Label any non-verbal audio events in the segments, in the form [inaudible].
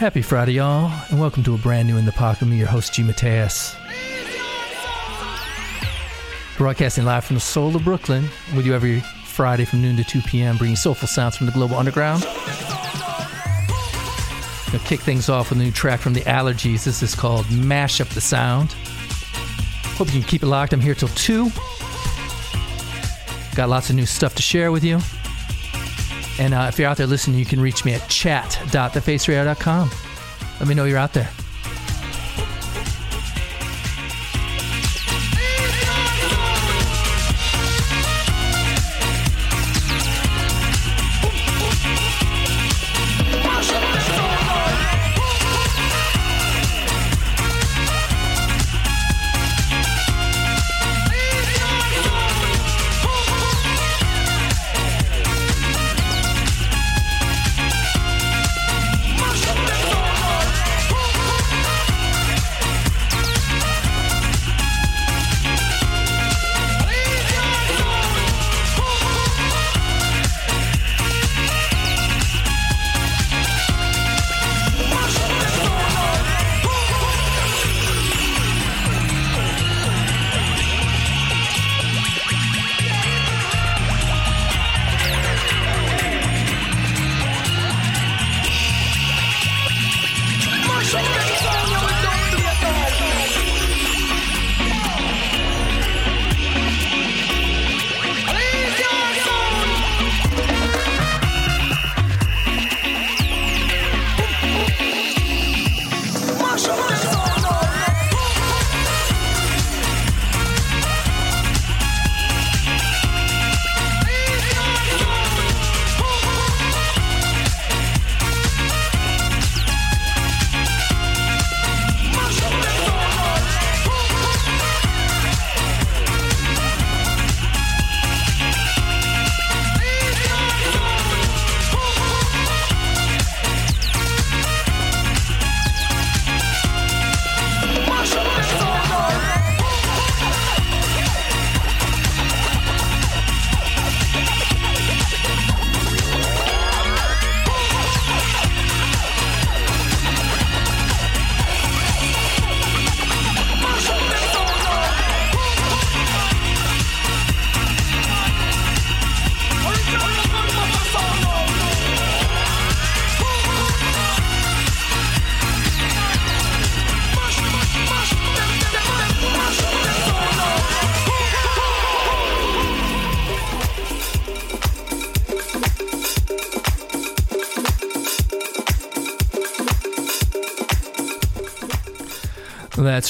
Happy Friday, y'all, and welcome to a brand new In the Pocket. Me, your host, G. Mateus. Broadcasting live from the soul of Brooklyn with you every Friday from noon to 2 p.m., bringing soulful sounds from the global underground. Gonna kick things off with a new track from the Allergies. This is called Mash Up the Sound. Hope you can keep it locked. I'm here till 2. Got lots of new stuff to share with you. And uh, if you're out there listening, you can reach me at chat.thefaceradio.com. Let me know you're out there.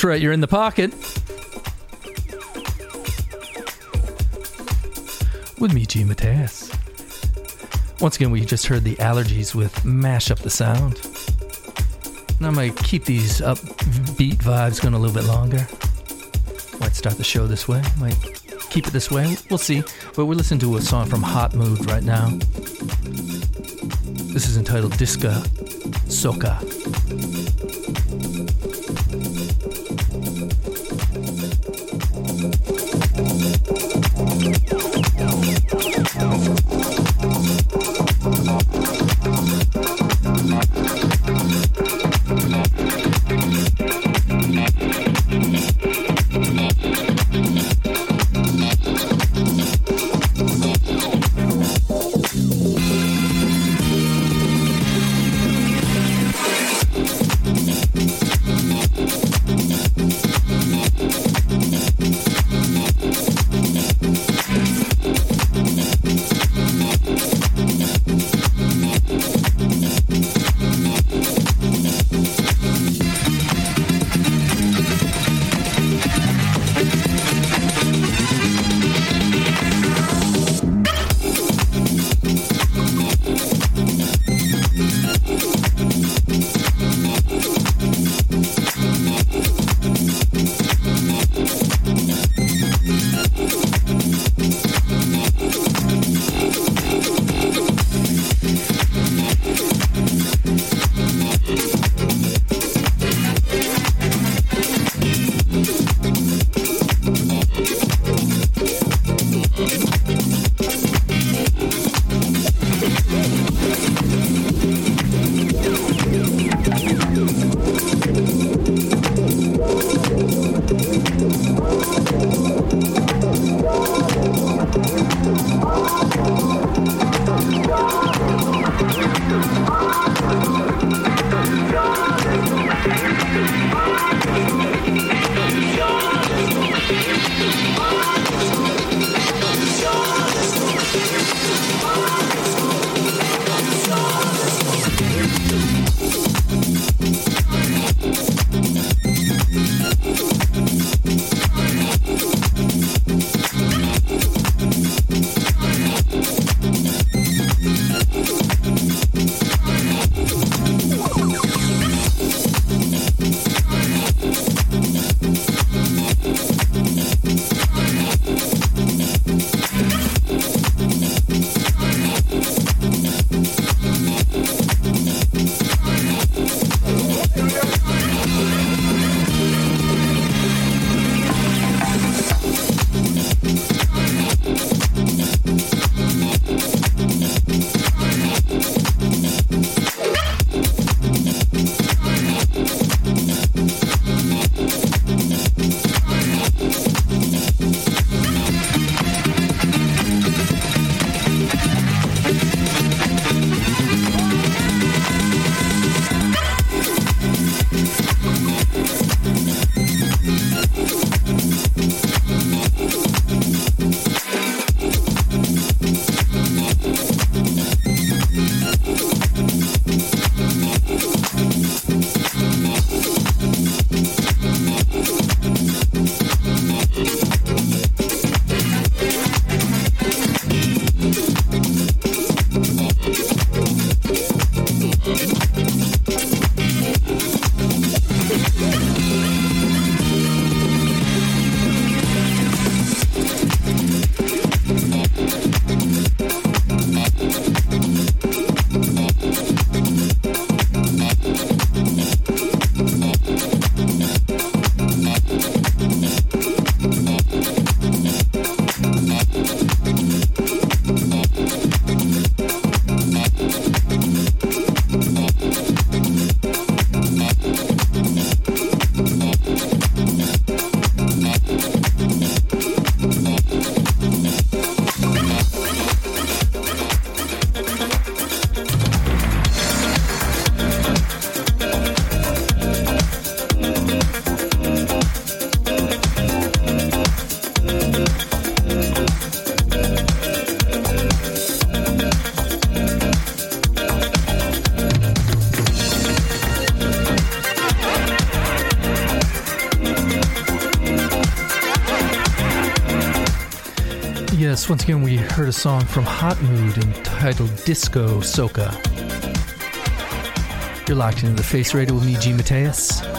That's right, you're in the pocket. with me, G. Mateus. Once again, we just heard the allergies with Mash Up the Sound. And I might keep these upbeat vibes going a little bit longer. Might start the show this way, might keep it this way. We'll see. But we're listening to a song from Hot Mood right now. This is entitled Disco Soca. Once again, we heard a song from Hot Mood entitled Disco Soca. You're locked into the Face Radio with me, G. Mateus.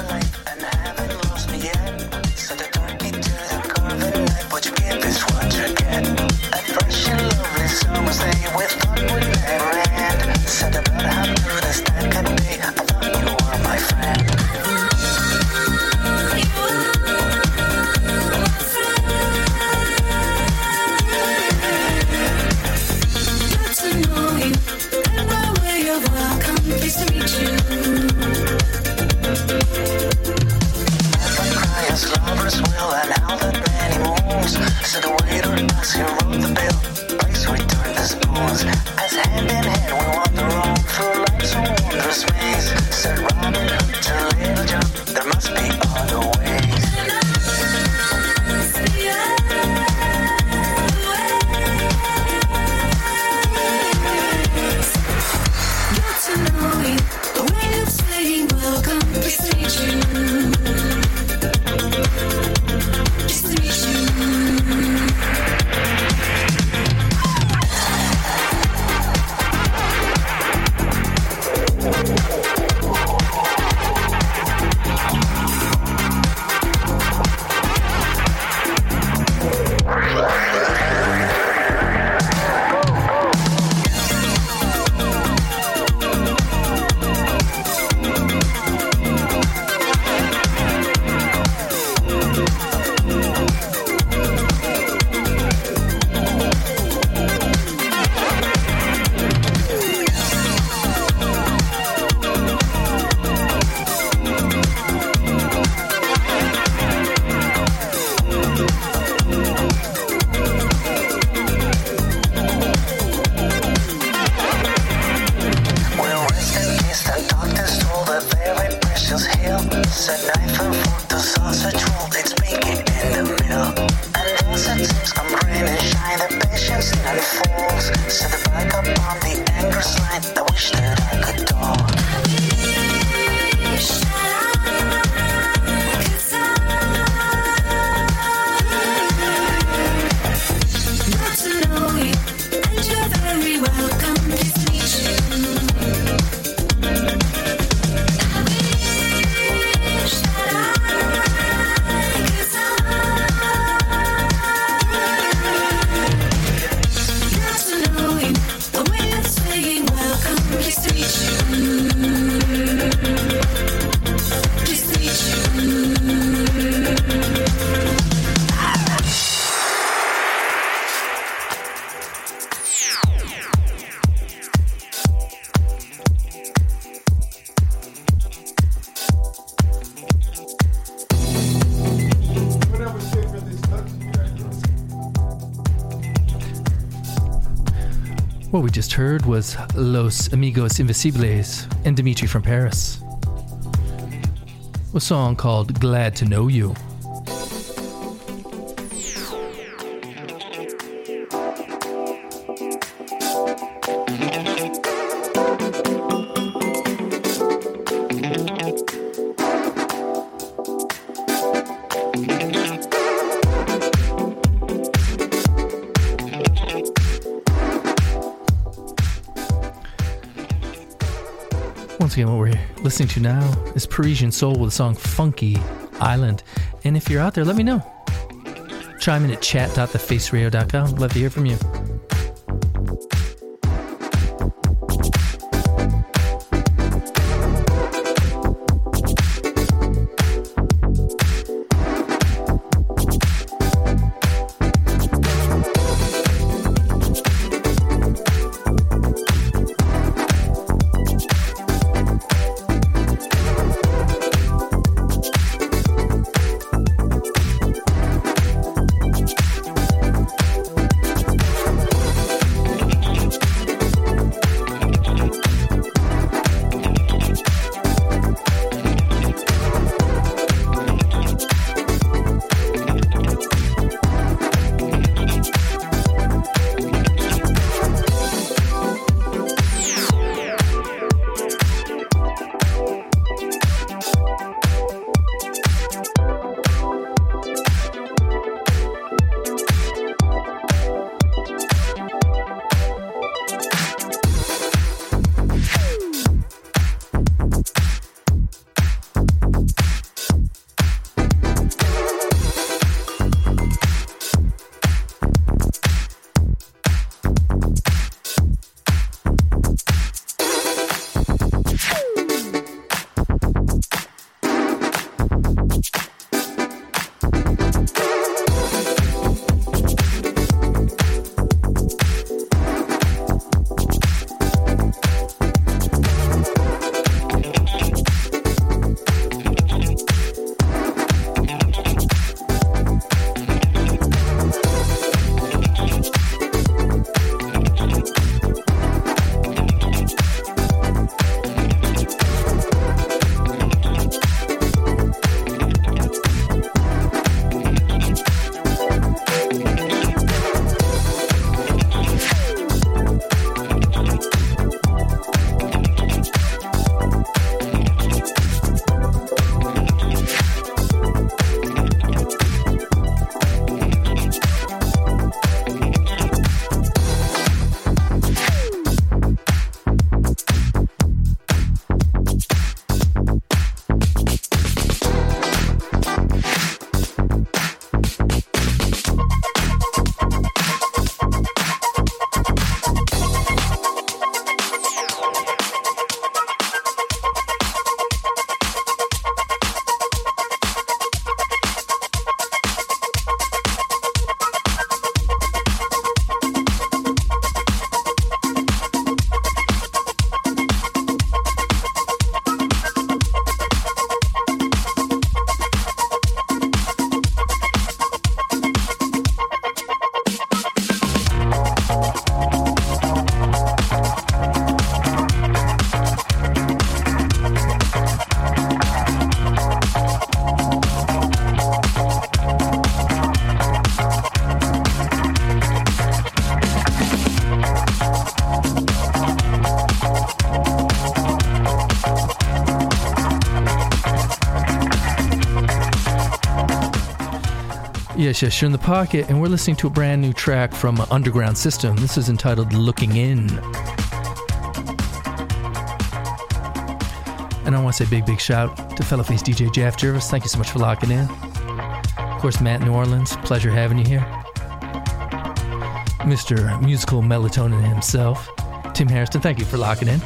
We just heard was Los Amigos Invisibles and Dimitri from Paris. A song called Glad to Know You. Listening to now is Parisian Soul with the song Funky Island. And if you're out there, let me know. Chime in at chat.thefaceradio.com. Love to hear from you. Yes, yes, you're in the pocket, and we're listening to a brand new track from uh, Underground System. This is entitled Looking In. And I want to say a big, big shout to fellow face DJ Jeff Jervis. Thank you so much for locking in. Of course, Matt New Orleans, pleasure having you here. Mr. Musical Melatonin himself, Tim Harrison, thank you for locking in.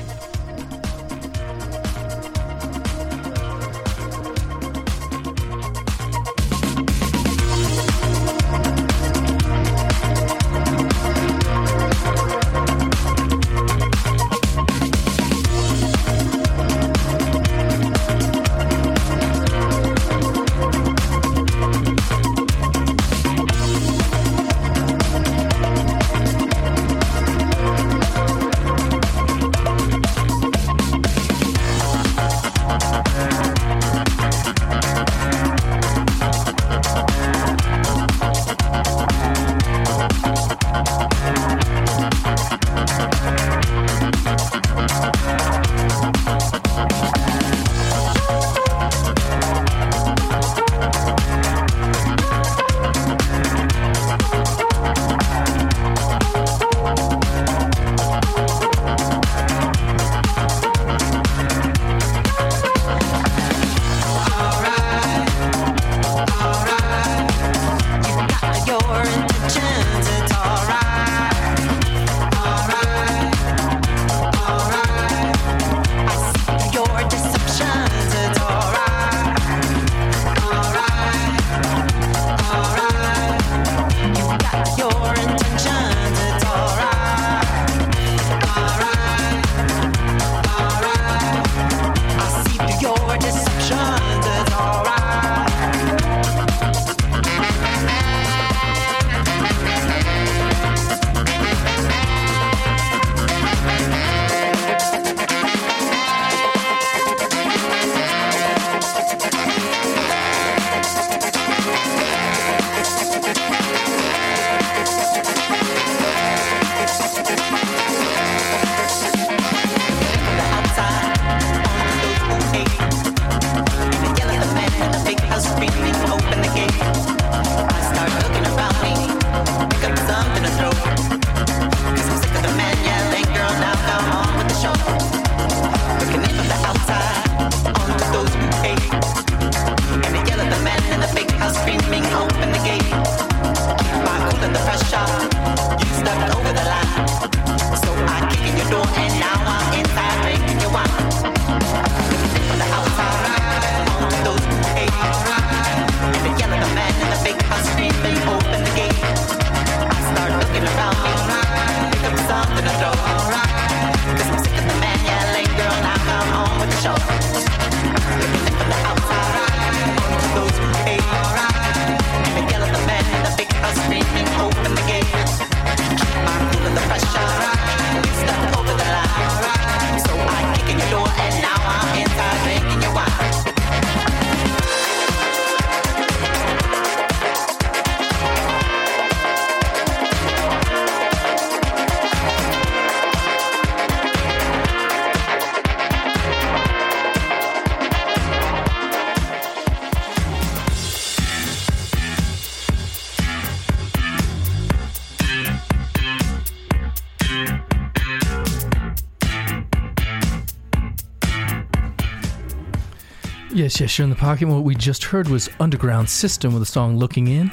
Yes, yes, you're in the pocket. What we just heard was Underground System with the song Looking In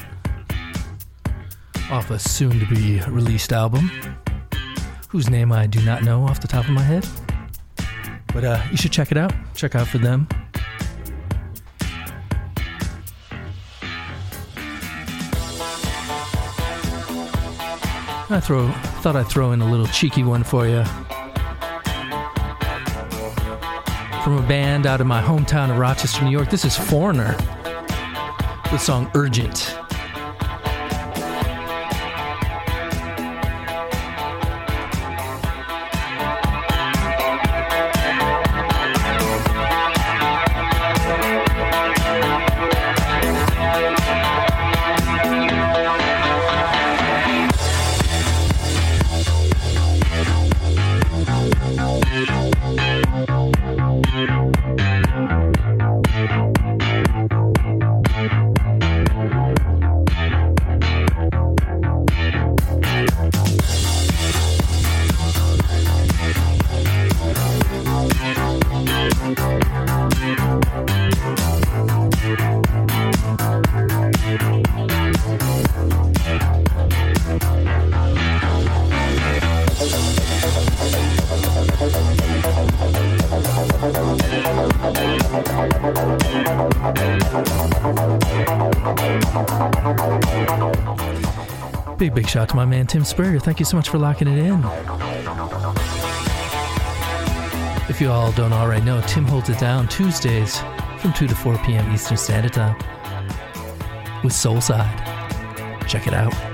off a soon to be released album, whose name I do not know off the top of my head. But uh, you should check it out. Check out for them. I throw thought I'd throw in a little cheeky one for you. From a band out of my hometown of Rochester, New York. This is Foreigner, the song Urgent. Shout to my man Tim Spurrier. Thank you so much for locking it in. If you all don't already know, Tim holds it down Tuesdays from 2 to 4 p.m. Eastern Standard Time with Soulside. Check it out.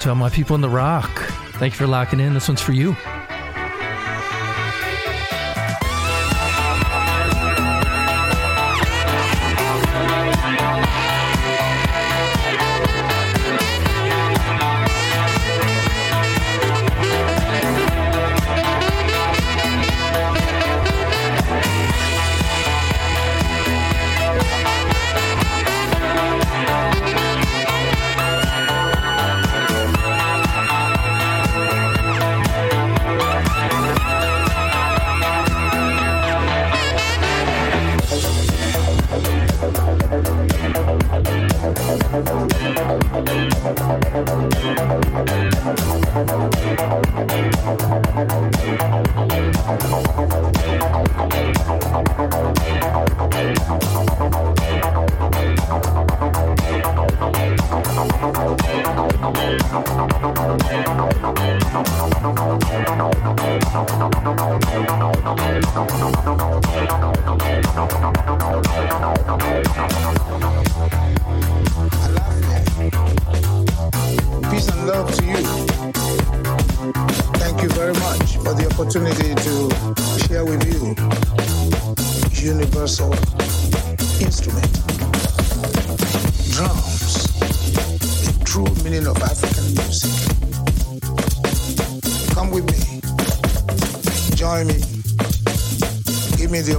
To all my people in the rock. Thank you for locking in. This one's for you.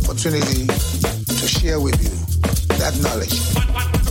opportunity to share with you that knowledge.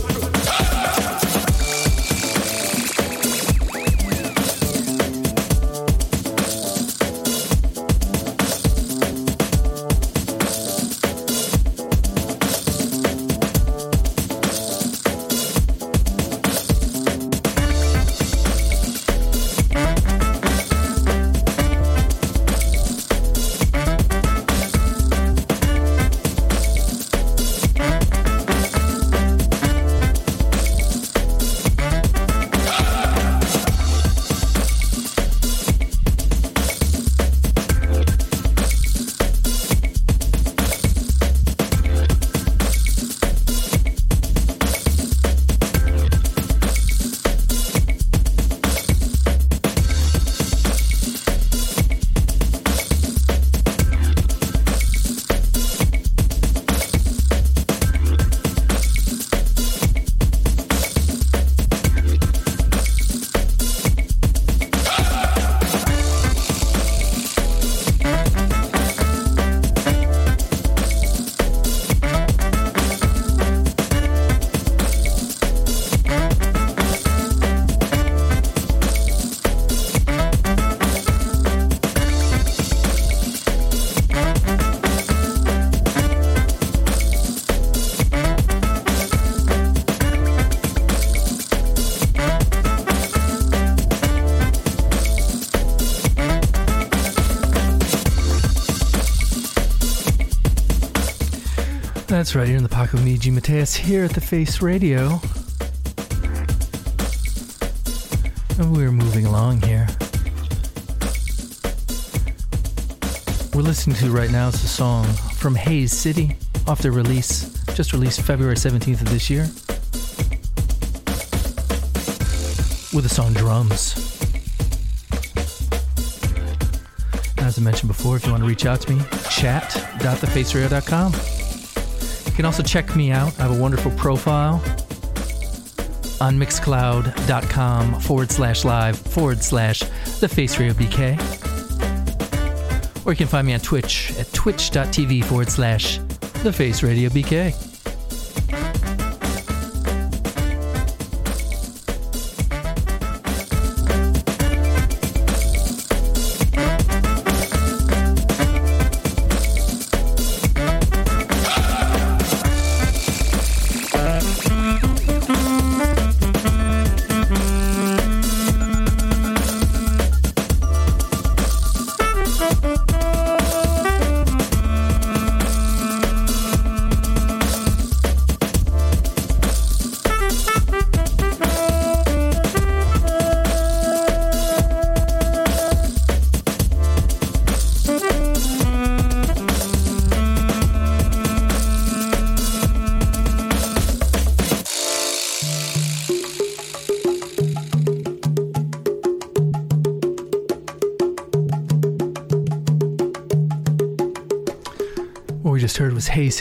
That's right, you're in the pocket with me, G. Mateus, here at the Face Radio. And we're moving along here. We're listening to right now is a song from Haze City off their release, just released February 17th of this year, with the song Drums. As I mentioned before, if you want to reach out to me, chat.thefaceradio.com. You can also check me out. I have a wonderful profile on mixcloud.com forward slash live forward slash the Face Radio BK. Or you can find me on Twitch at twitch.tv forward slash the Face Radio BK.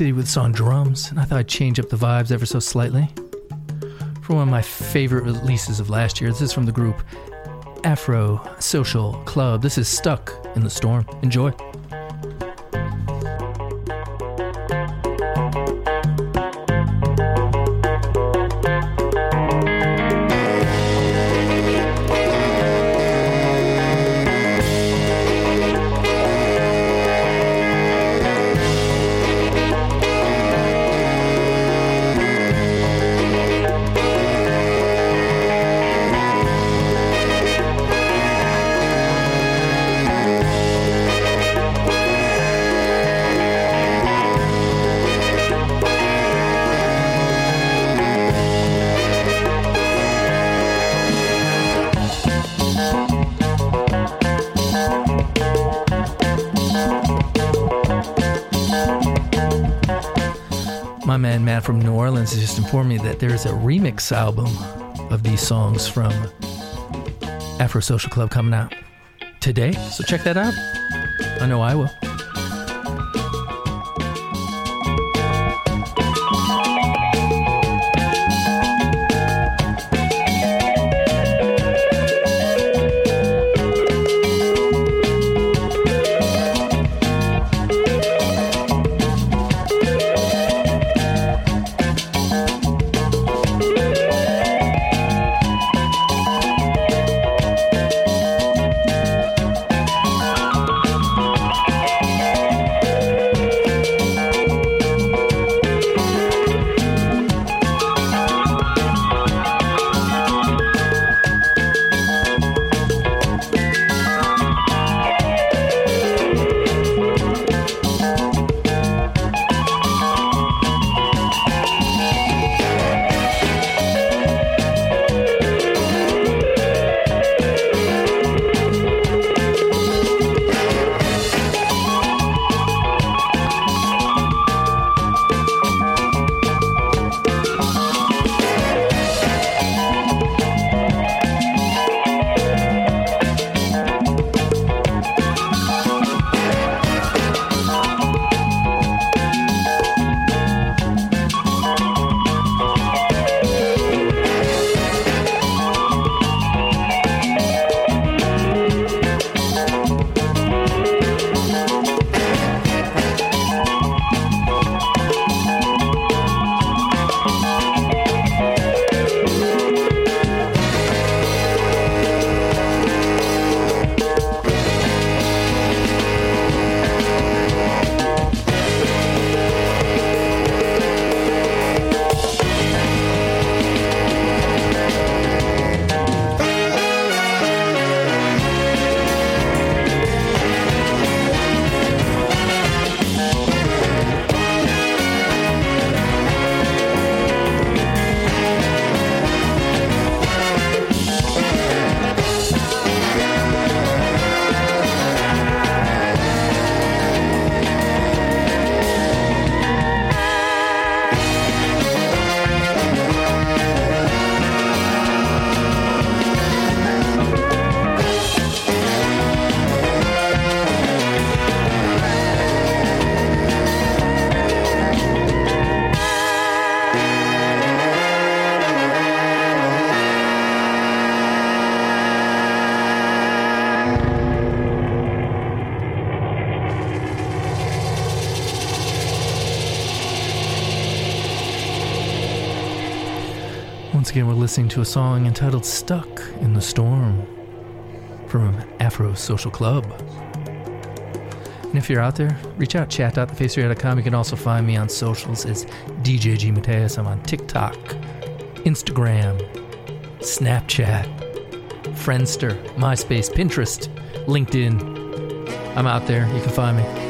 City with song Drums, and I thought I'd change up the vibes ever so slightly. For one of my favorite releases of last year, this is from the group Afro Social Club. This is Stuck in the Storm. Enjoy. From New Orleans just informed me that there's a remix album of these songs from Afro Social Club coming out today. So check that out. I know I will. Once again, we're listening to a song entitled Stuck in the Storm from Afro Social Club. And if you're out there, reach out, chat.thefaceradio.com. You can also find me on socials as DJ G Mateus. I'm on TikTok, Instagram, Snapchat, Friendster, MySpace, Pinterest, LinkedIn. I'm out there. You can find me.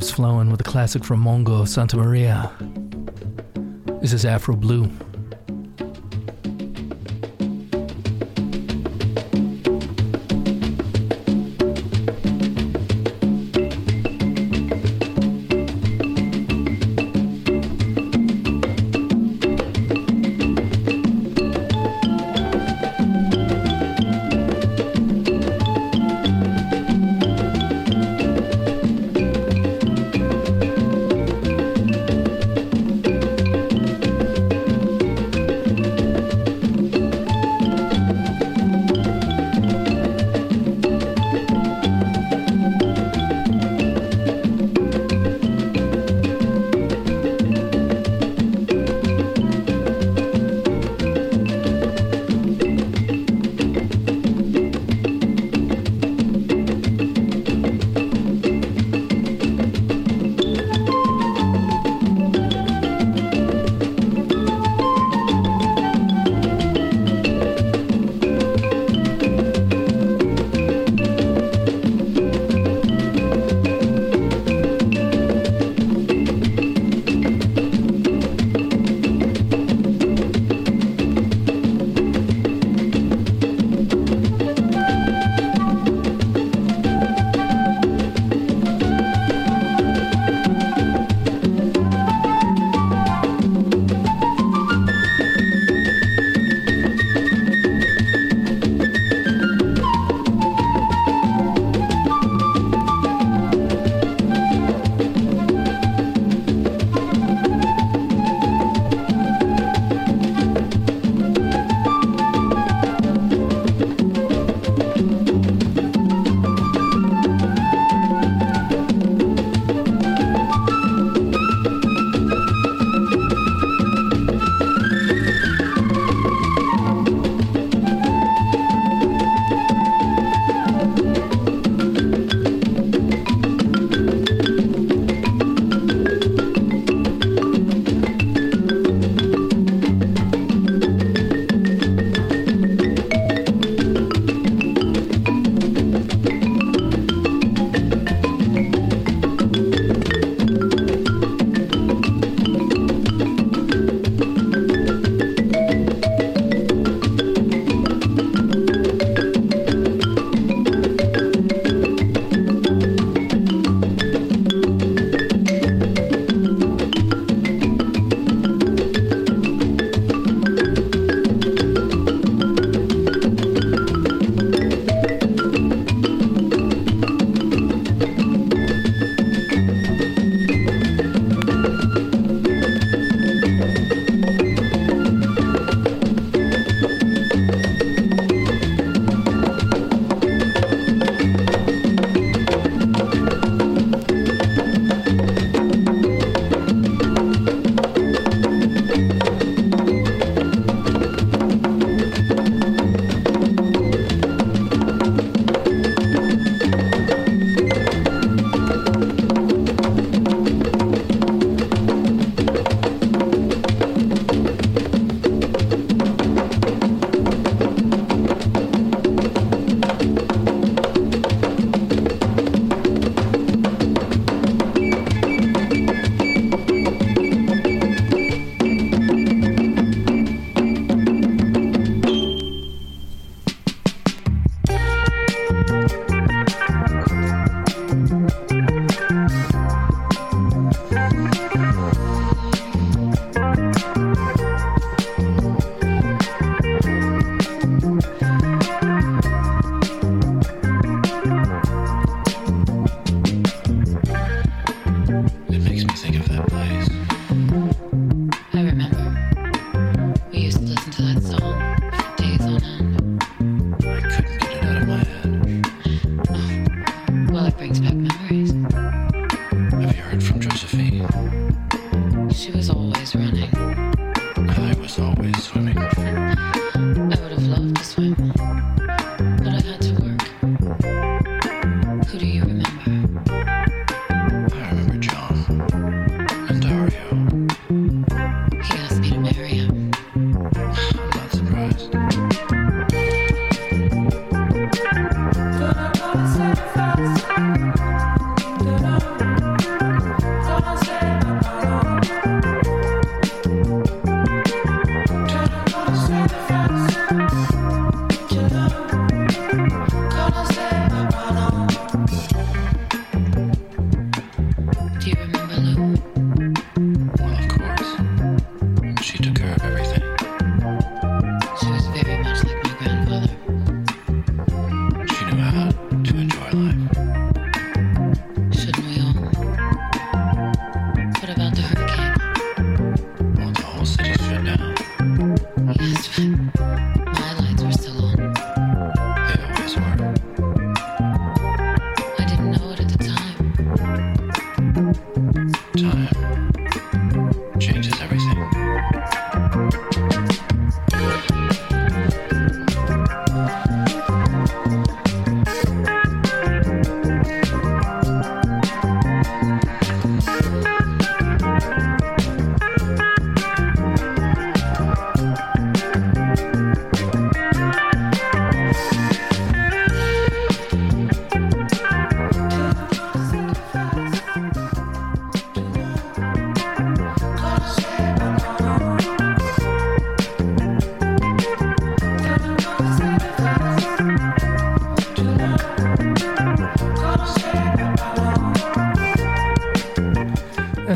Vibes flowing with a classic from Mongo Santamaria. This is Afro Blue.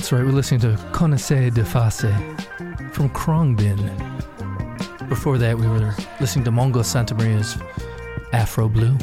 That's right, we're listening to Connaissais de Face from Khruangbin. Before that, we were listening to Mongo Santamaria's Afro Blue.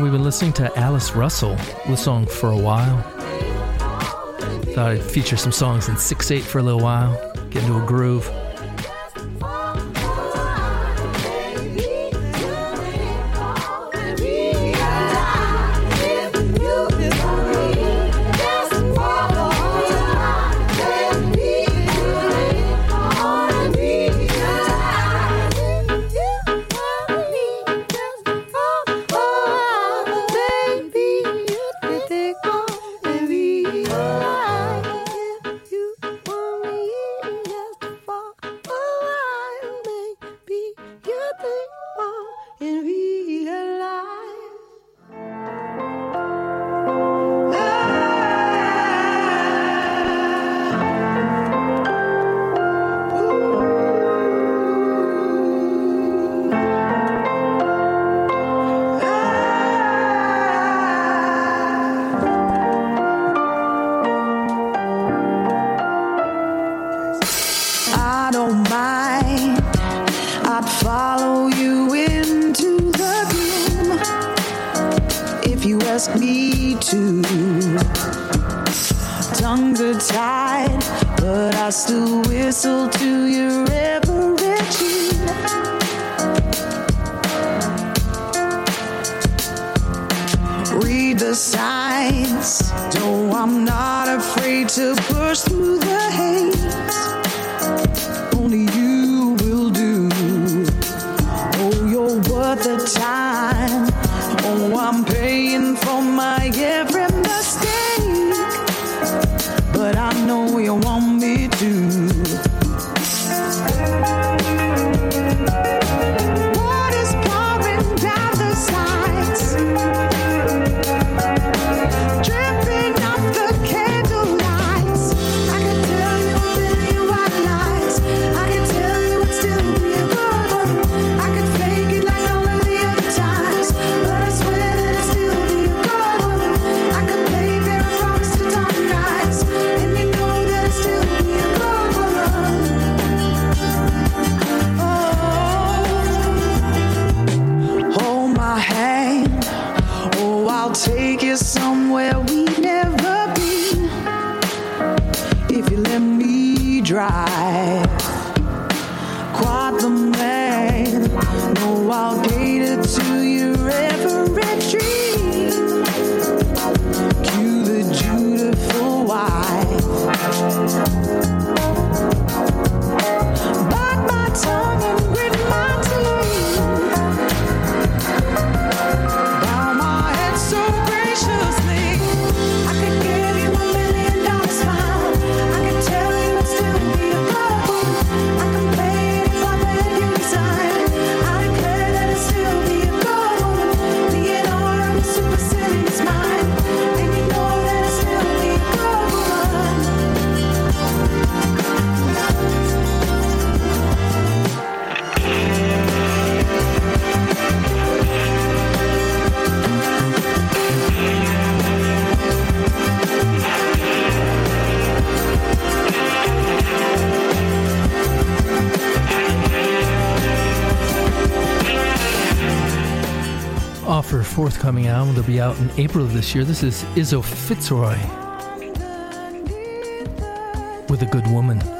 The pocket. We've been listening to Alice Russell a song for a while. Thought I'd feature some songs in 6 8 for a little while, get into a groove. Forthcoming album. They'll be out in April of this year. This is Izo FitzRoy with a good woman.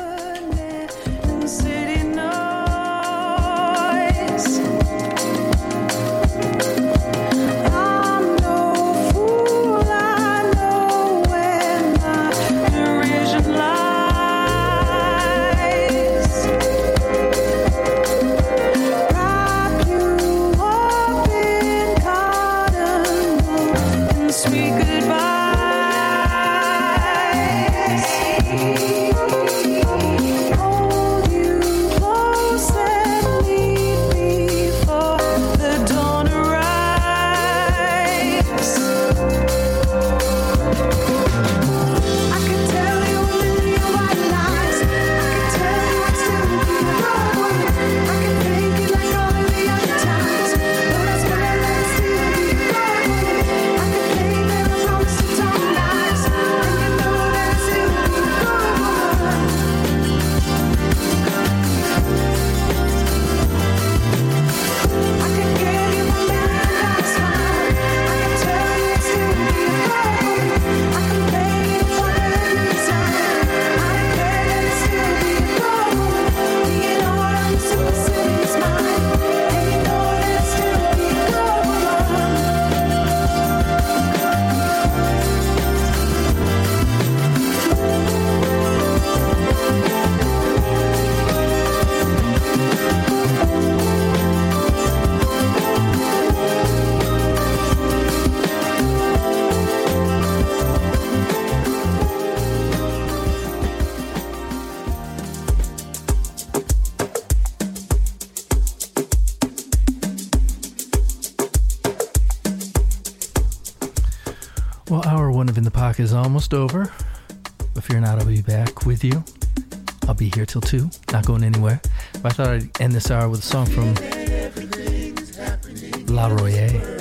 almost over. you're not, I'll be back with you. I'll be here till 2, not going anywhere. But I thought I'd end this hour with a song from La Royale.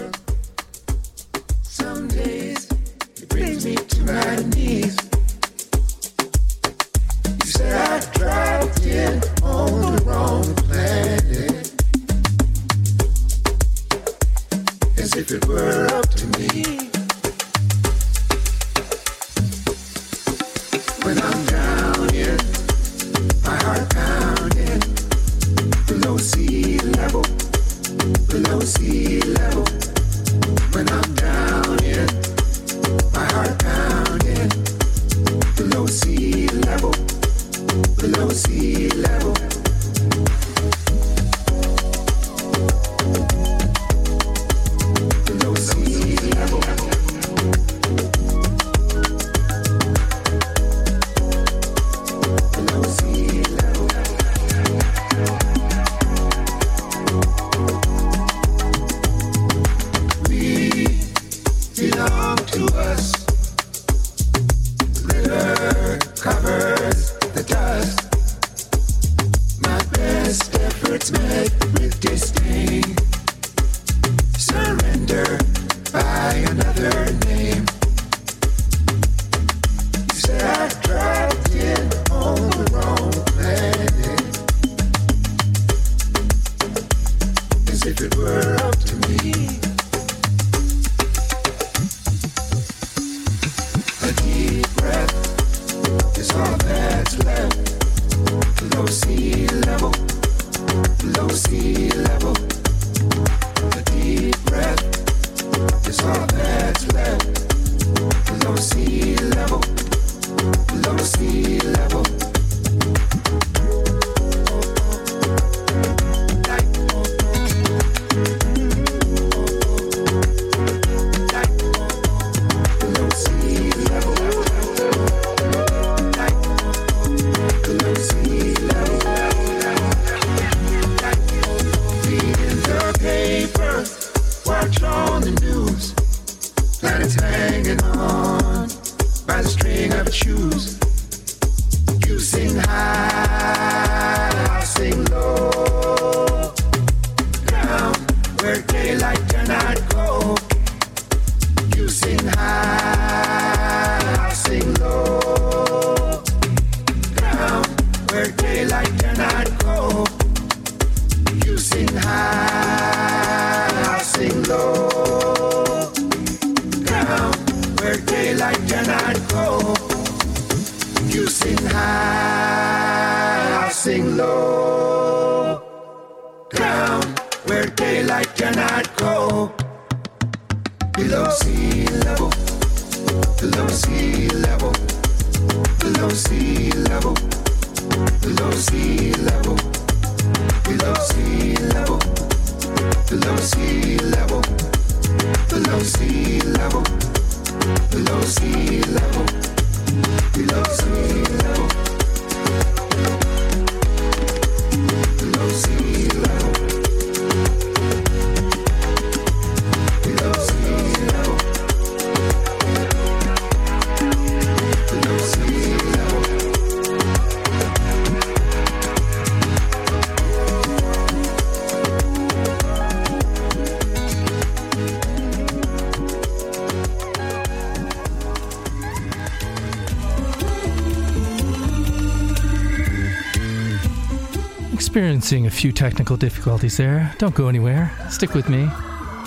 experiencing a few technical difficulties there. Don't go anywhere. Stick with me.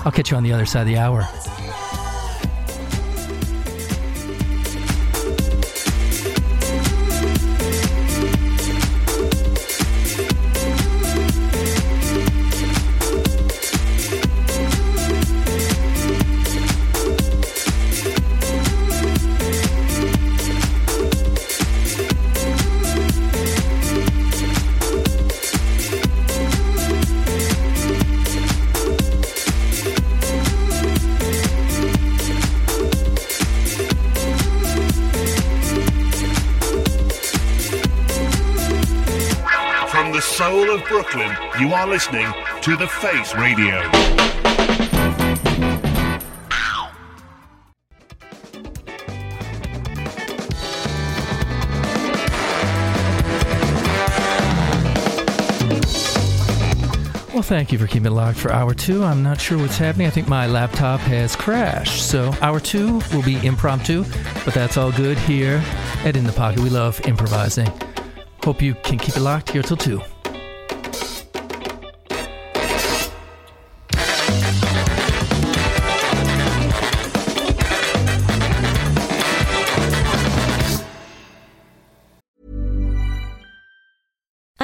I'll catch you on the other side of the hour. You are listening to The Face Radio. Well, thank you for keeping it locked for hour two. I'm not sure what's happening. I think my laptop has crashed. So, hour two will be impromptu, but that's all good here at In the Pocket. We love improvising. Hope you can keep it locked here till two.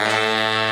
Música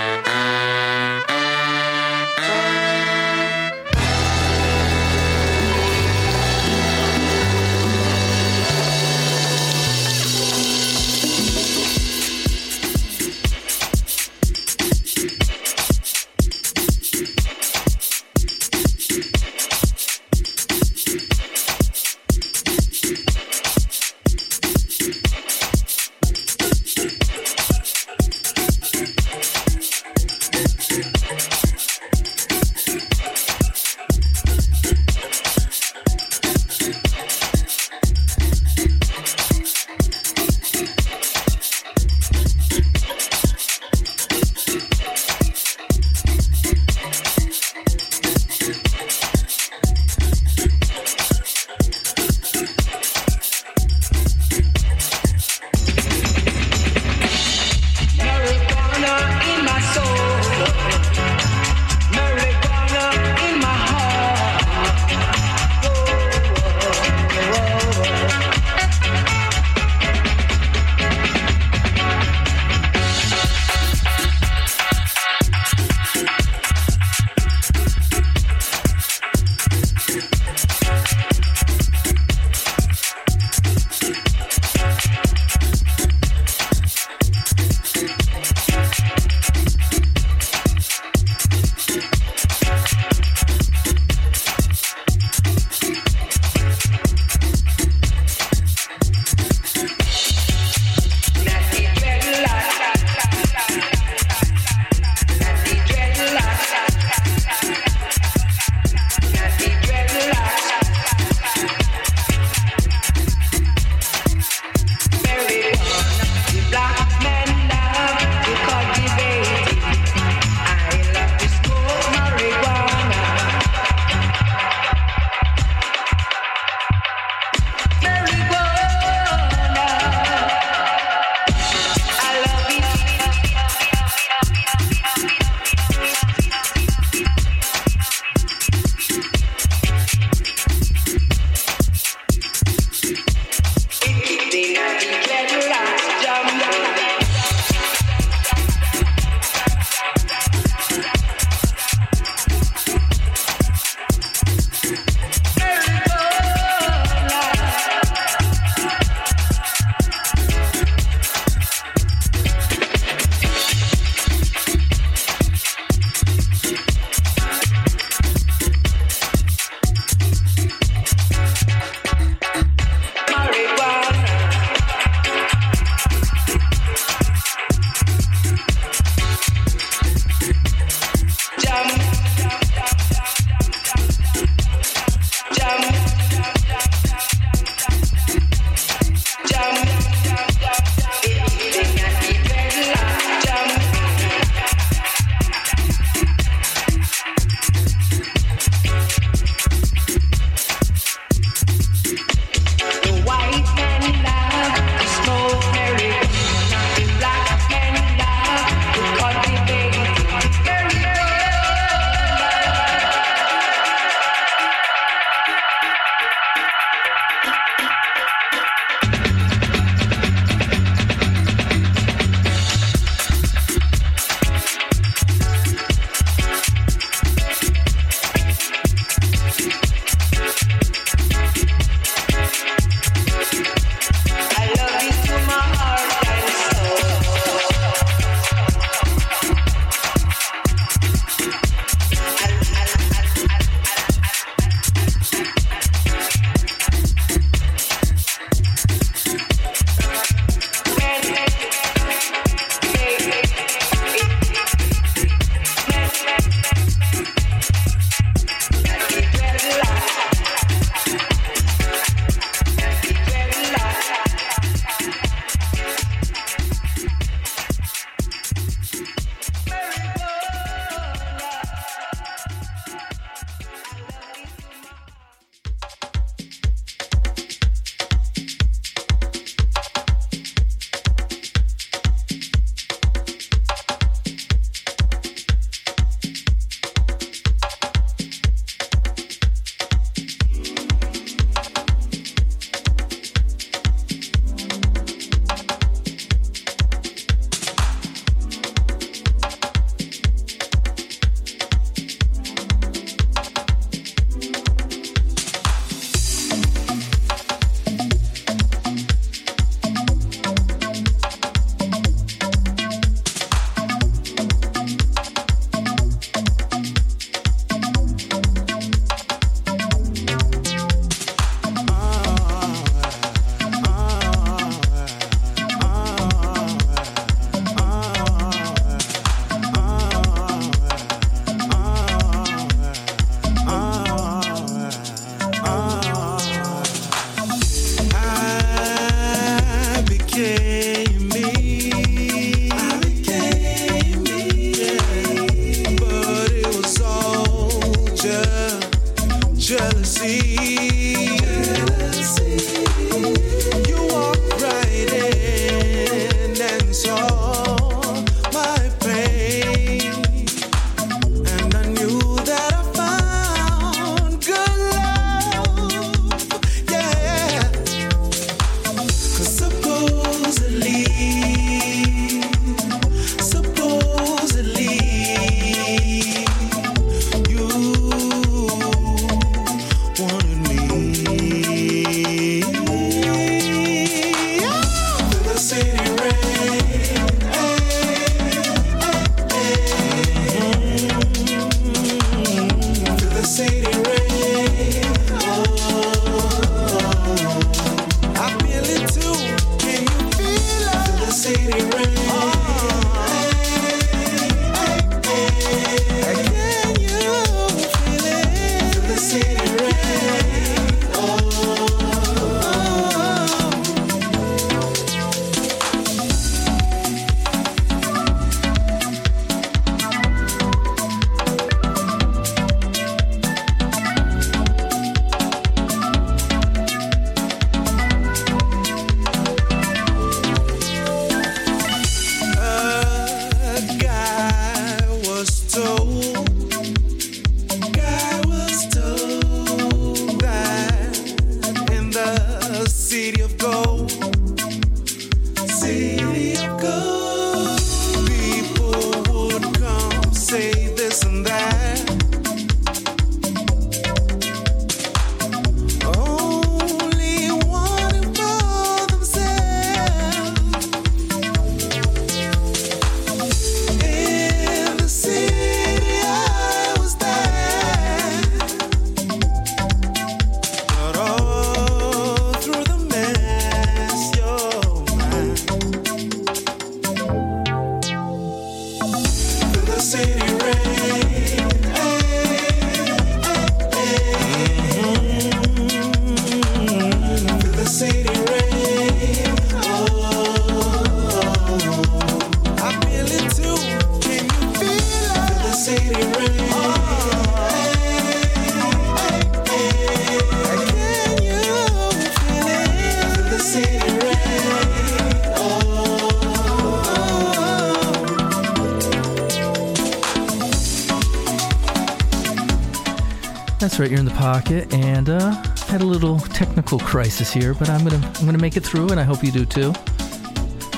Right, you're in the pocket, and uh, had a little technical crisis here, but I'm gonna I'm gonna make it through, and I hope you do too.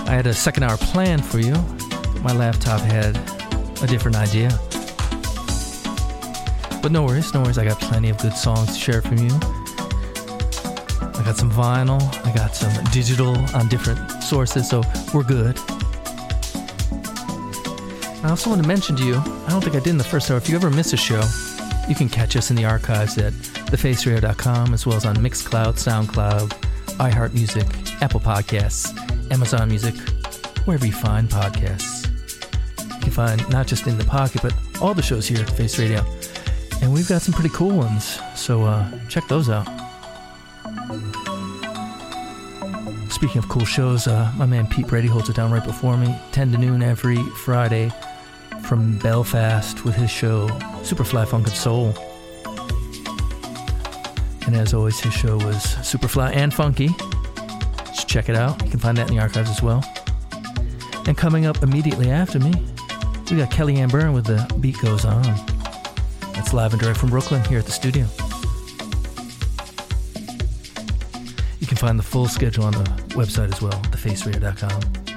I had a second hour plan for you. My laptop had a different idea. But no worries, no worries. I got plenty of good songs to share from you. I got some vinyl, I got some digital on different sources, so we're good. I also want to mention to you, I don't think I did in the first hour, if you ever miss a show, you can catch us in the archives at thefaceradio.com as well as on Mixcloud, SoundCloud, iHeartMusic, Apple Podcasts, Amazon Music, wherever you find podcasts. You can find not just in the pocket, but all the shows here at Face Radio. And we've got some pretty cool ones, so uh, check those out. Speaking of cool shows, uh, my man Pete Brady holds it down right before me, 10 to noon every Friday from Belfast with his show Superfly Funk and Soul. And as always, his show was Superfly and Funky. Just check it out. You can find that in the archives as well. And coming up immediately after me, we got Kellyanne Byrne with The Beat Goes On. That's live and direct from Brooklyn here at the studio. You can find the full schedule on the website as well, thefaceradio.com.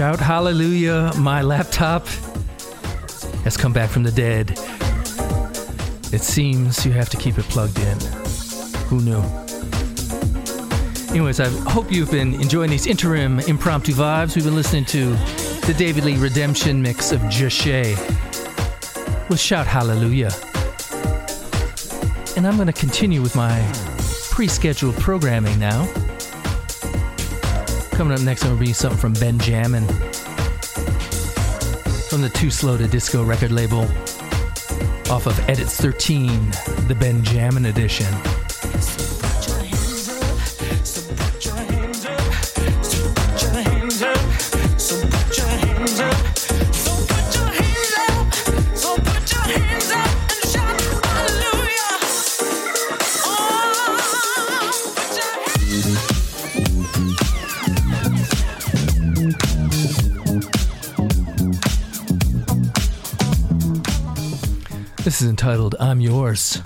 Shout hallelujah, my laptop has come back from the dead. It seems you have to keep it plugged in. Who knew? Anyways, I hope you've been enjoying these interim impromptu vibes. We've been listening to the David Lee Redemption mix of Jashay with Shout Hallelujah. And I'm going to continue with my pre scheduled programming now. Coming up next, I'm going to bring you something from Benjamin from the Too Slow to Disco record label off of Edits 13, the Benjamin edition. This is entitled I'm Yours.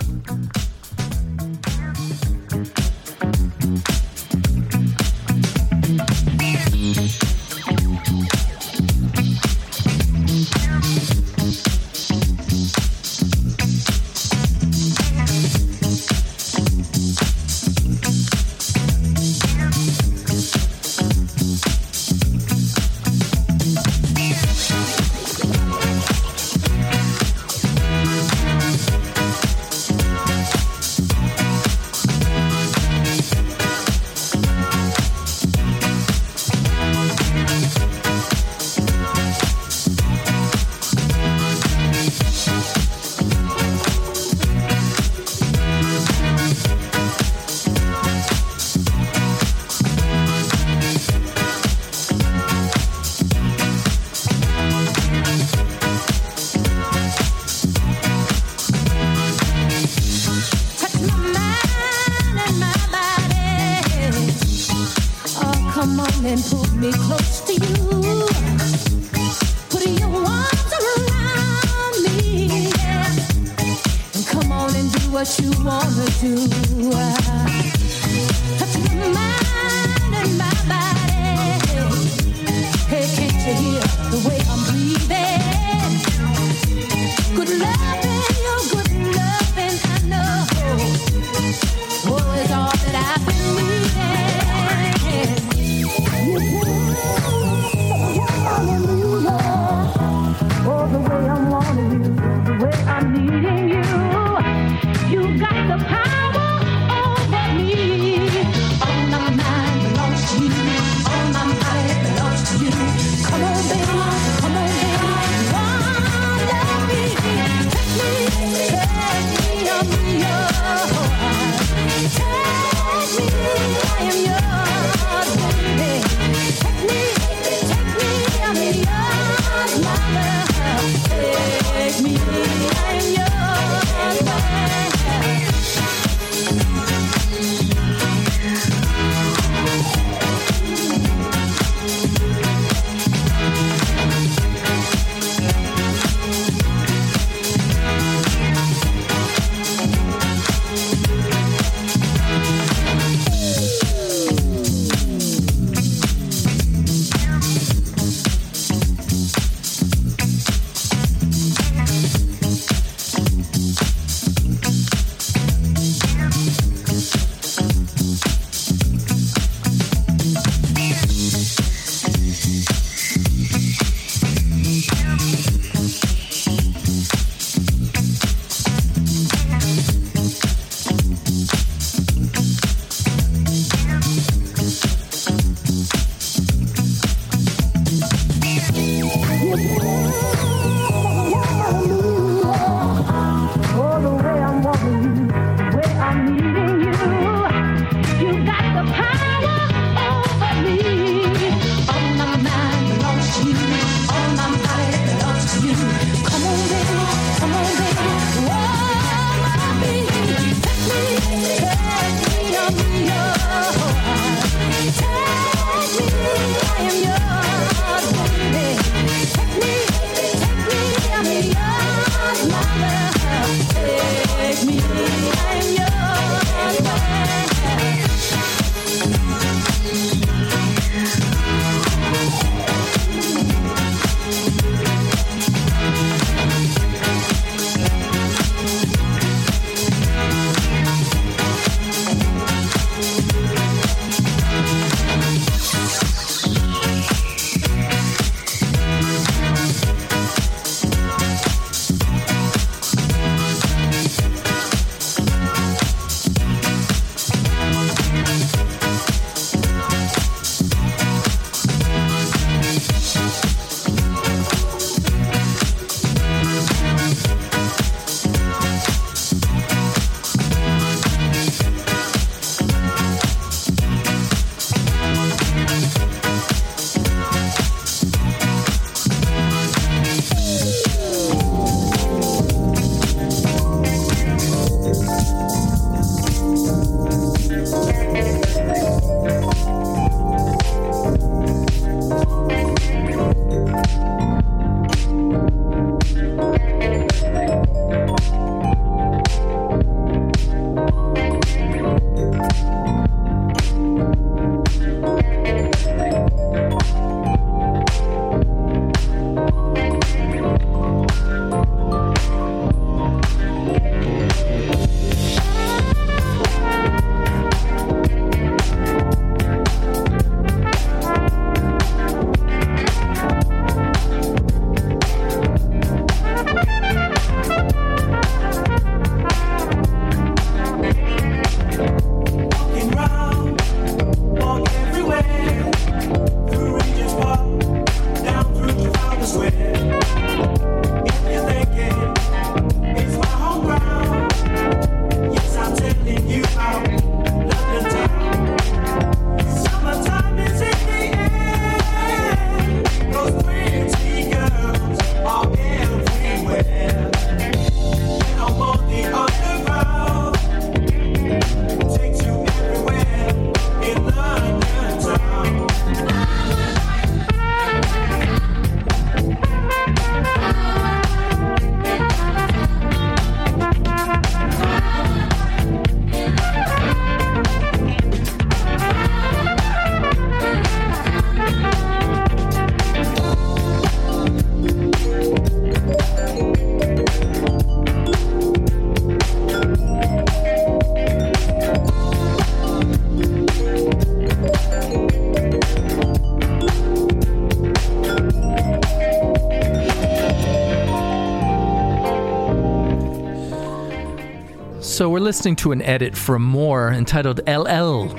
So we're listening to an edit from More entitled LL.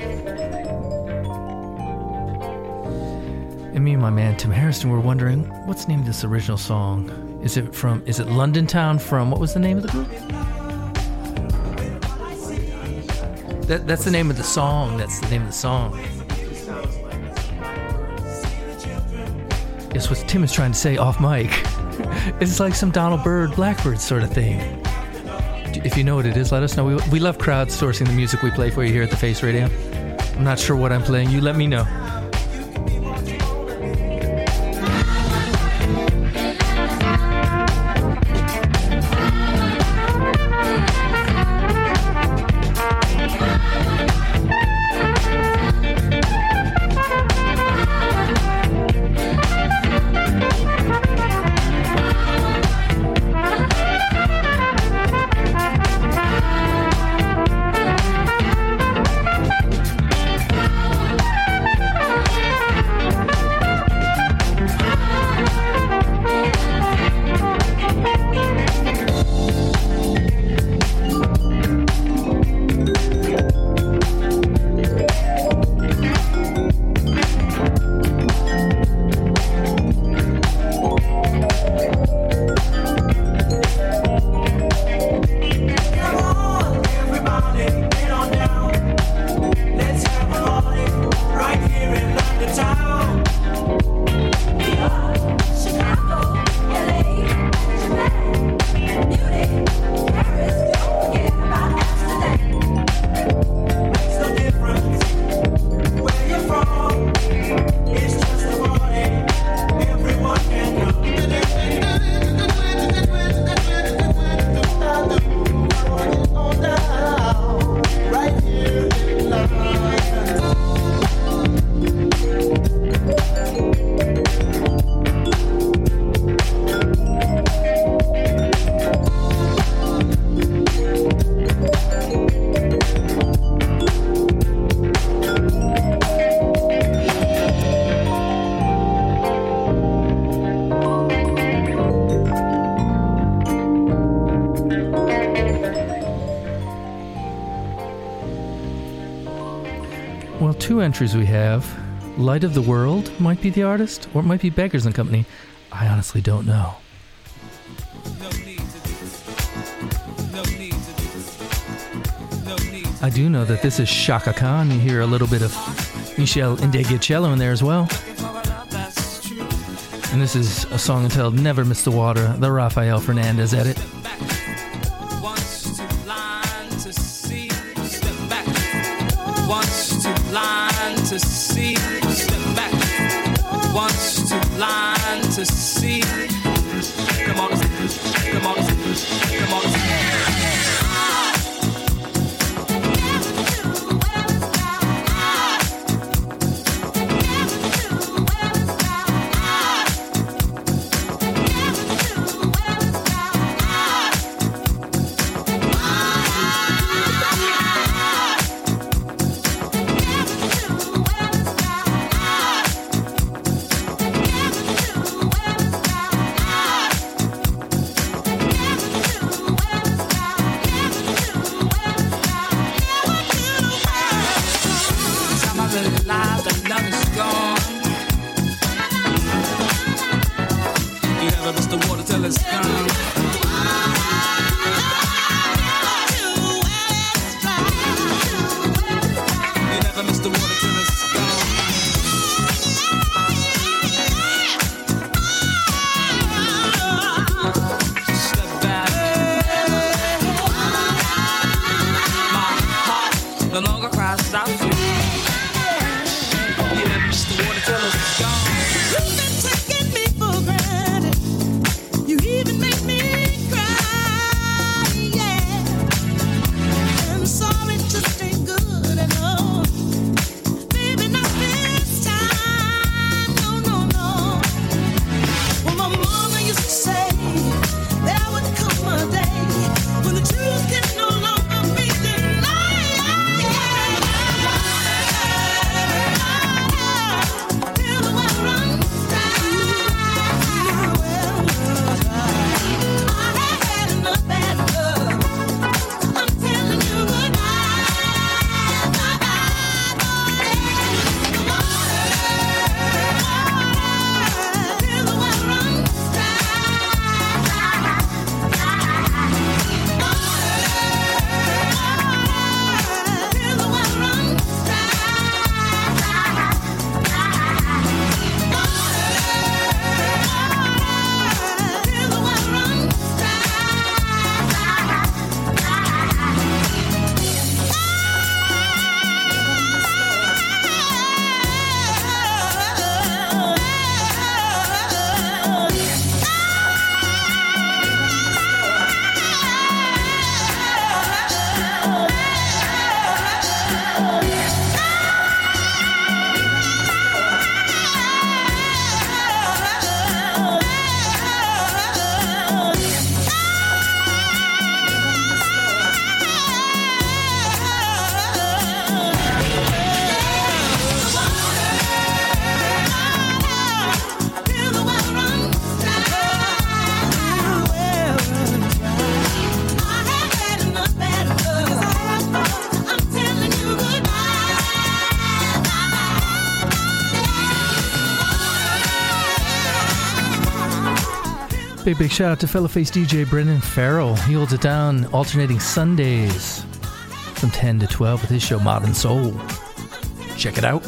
And me and my man Tim Harrison were wondering what's the name of this original song? Is it from is it London Town from what was the name of the group? That, that's the name of the song. That's the name of the song. Guess what Tim is trying to say off mic. [laughs] it's like some Donald Byrd Blackbird sort of thing. If you know what it is, let us know. We, we love crowdsourcing the music we play for you here at the Face Radio. I'm not sure what I'm playing. You let me know. Entries we have. Light of the World might be the artist, or it might be Beggars and Company. I honestly don't know. I do know that this is Chaka Khan. You hear a little bit of Meshell Ndegeocello in there as well. And this is a song entitled Never Miss the Water, the Rafael Fernandez edit. Big, shout out to fellow face DJ Brendan Farrell. He holds it down alternating Sundays from 10 to 12 with his show Modern Soul. Check it out.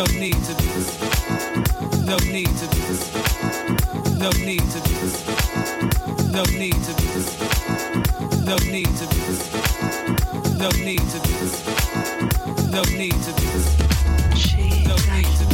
No need to be. this. No need to this. No need to this. No need to this. No need to this. No need to this. No need to this. No need to this.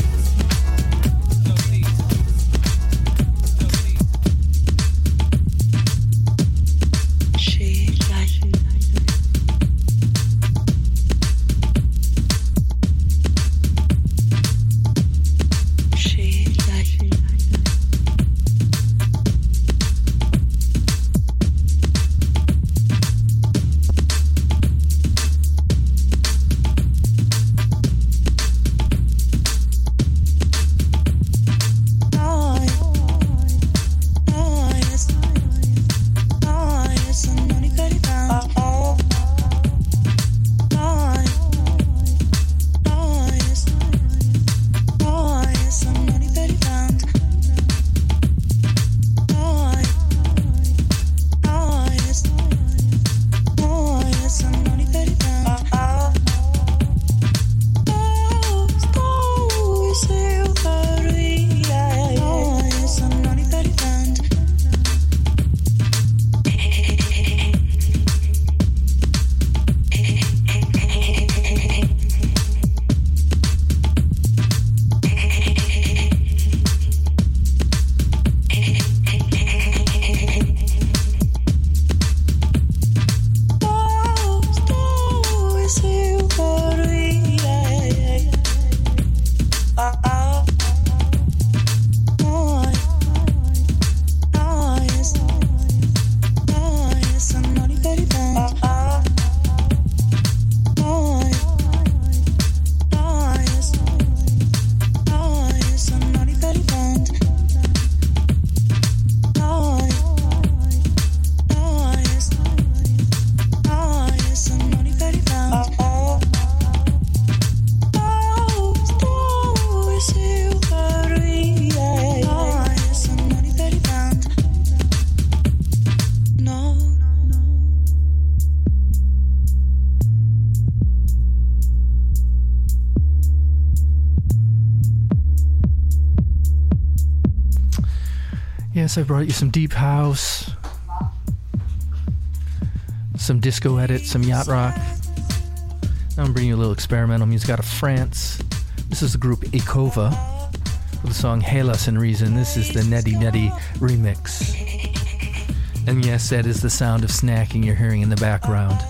I brought you some deep house, some disco edits, some yacht rock. Now I'm bringing you a little experimental music out of France. This is the group Ikova with the song Halas and Reason. This is the Netty Netty remix. And yes, that is the sound of snacking you're hearing in the background.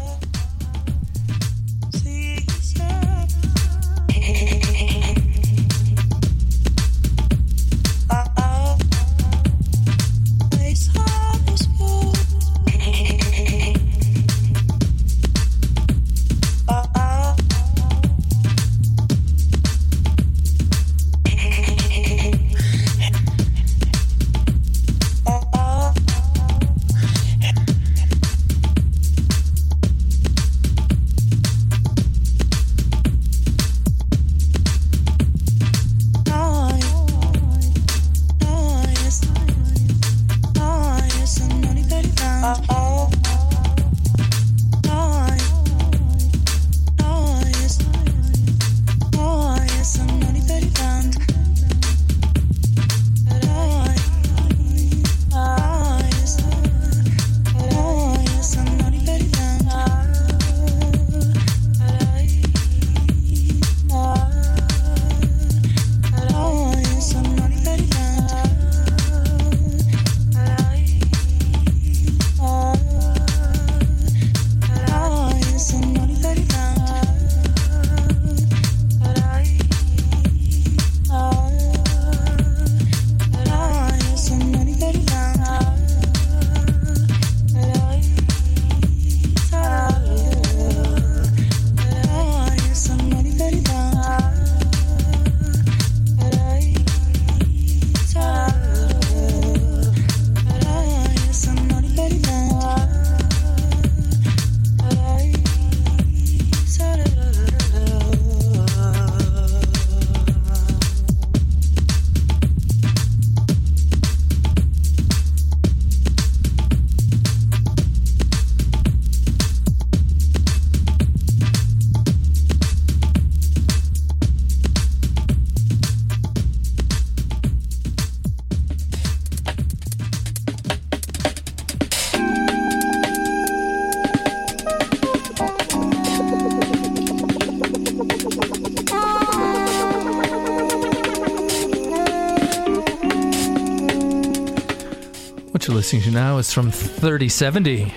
listening to now is from 3070.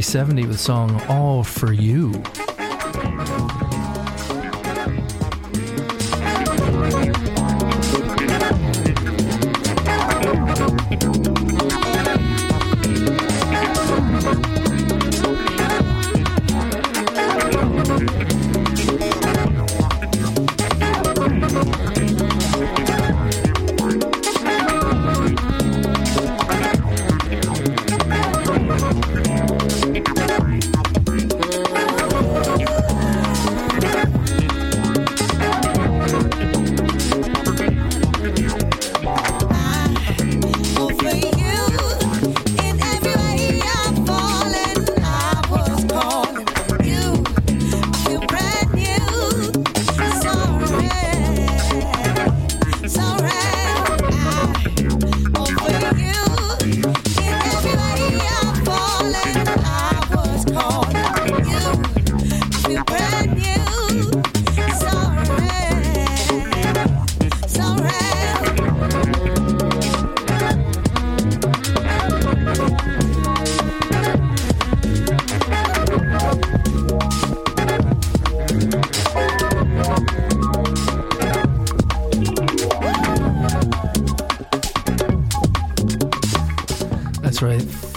3070 with the song All for You.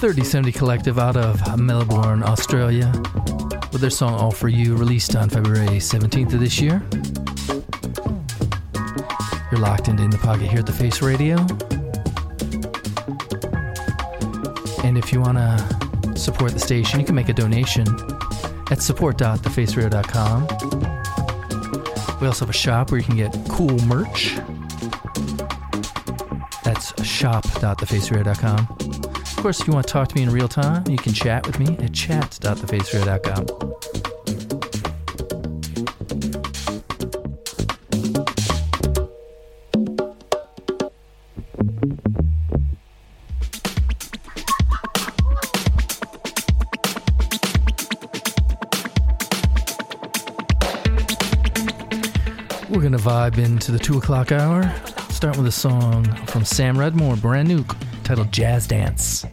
3070 Collective out of Melbourne, Australia, with their song All For You, released on February 17th of this year. You're locked into In the Pocket here at The Face Radio. And if you want to support the station, you can make a donation at support.thefaceradio.com. We also have a shop where you can get cool merch. That's shop.thefaceradio.com. Of course, if you want to talk to me in real time, you can chat with me at to vibe into the two o'clock hour. Start with a song from Sam Redmore, brand new, titled Jazz Dance.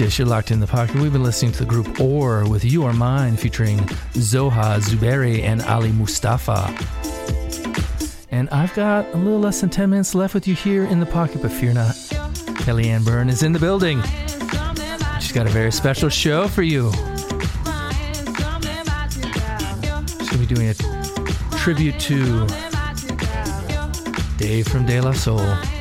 You're locked in the pocket. We've been listening to the group Or with You Are Mine featuring Zoha Zuberi and Ali Mustafa. And I've got a little less than 10 minutes left with you here in the pocket, but fear not. Kellyanne Byrne is in the building. She's got a very special show for you. She's going to be doing a tribute to Dave from De La Soul.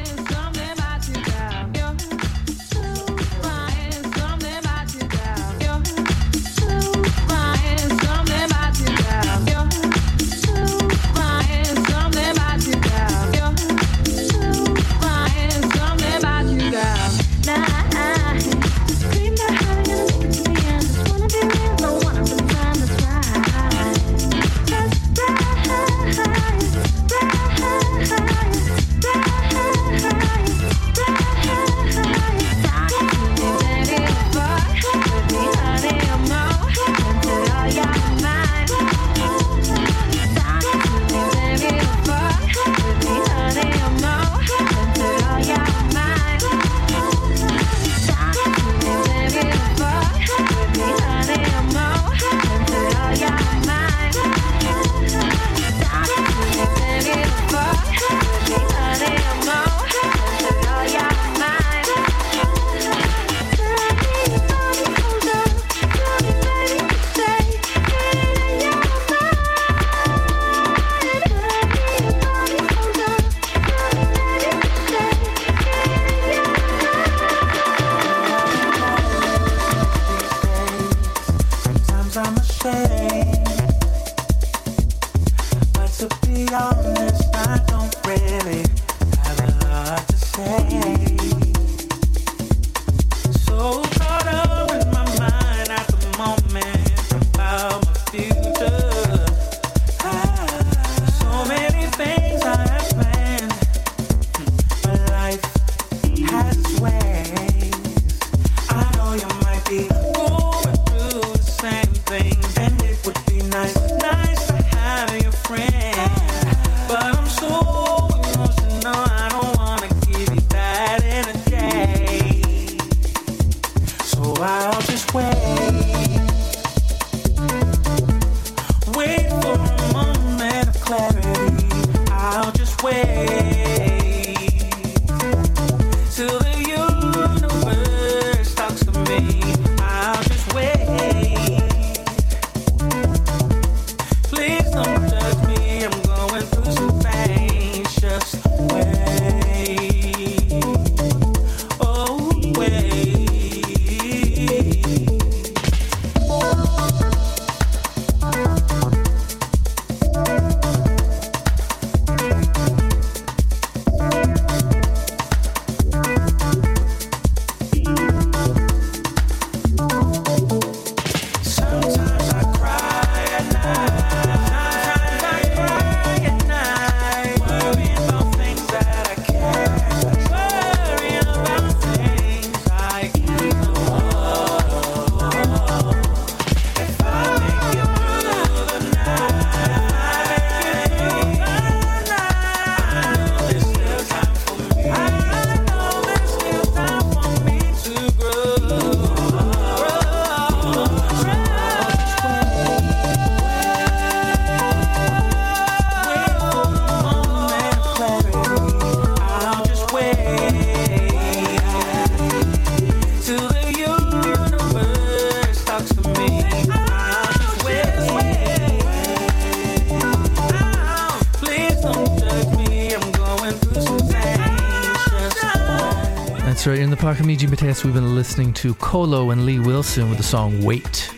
Pocket, me, Jimmy Mateus, we've been listening to Colo and Lee Wilson with the song Wait. I'm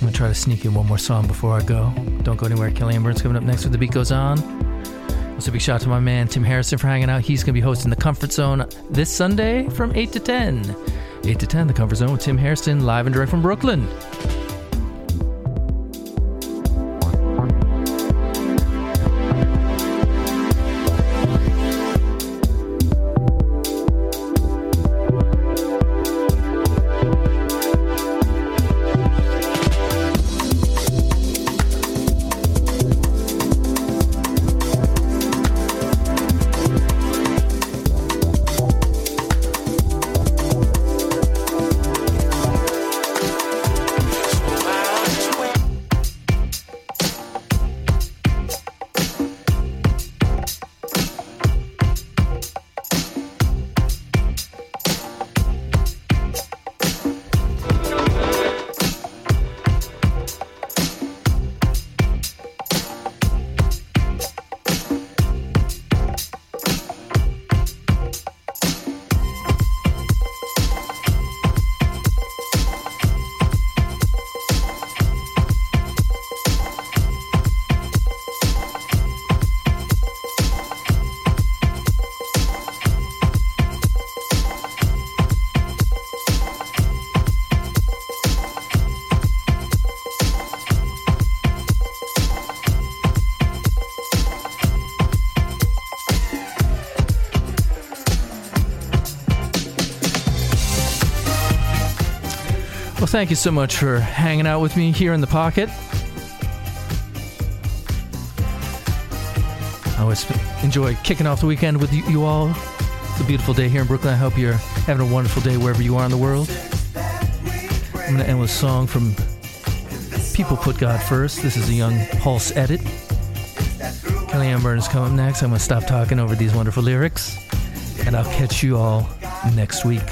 going to try to sneak in one more song before I go. Don't go anywhere. Kellyanne Byrne's coming up next with The Beat Goes On. Also, big shout out to my man Tim Harrison for hanging out. He's going to be hosting The Comfort Zone this Sunday from 8 to 10. 8 to 10, The Comfort Zone with Tim Harrison, live and direct from Brooklyn. Thank you so much for hanging out with me here in the pocket. I always enjoy kicking off the weekend with you, all. It's a beautiful day here in Brooklyn. I hope you're having a wonderful day wherever you are in the world. I'm going to end with a song from People Put God First. This is a young Pulse edit. Kellyanne Byrne's coming up next. I'm going to stop talking over these wonderful lyrics, and I'll catch you all next week.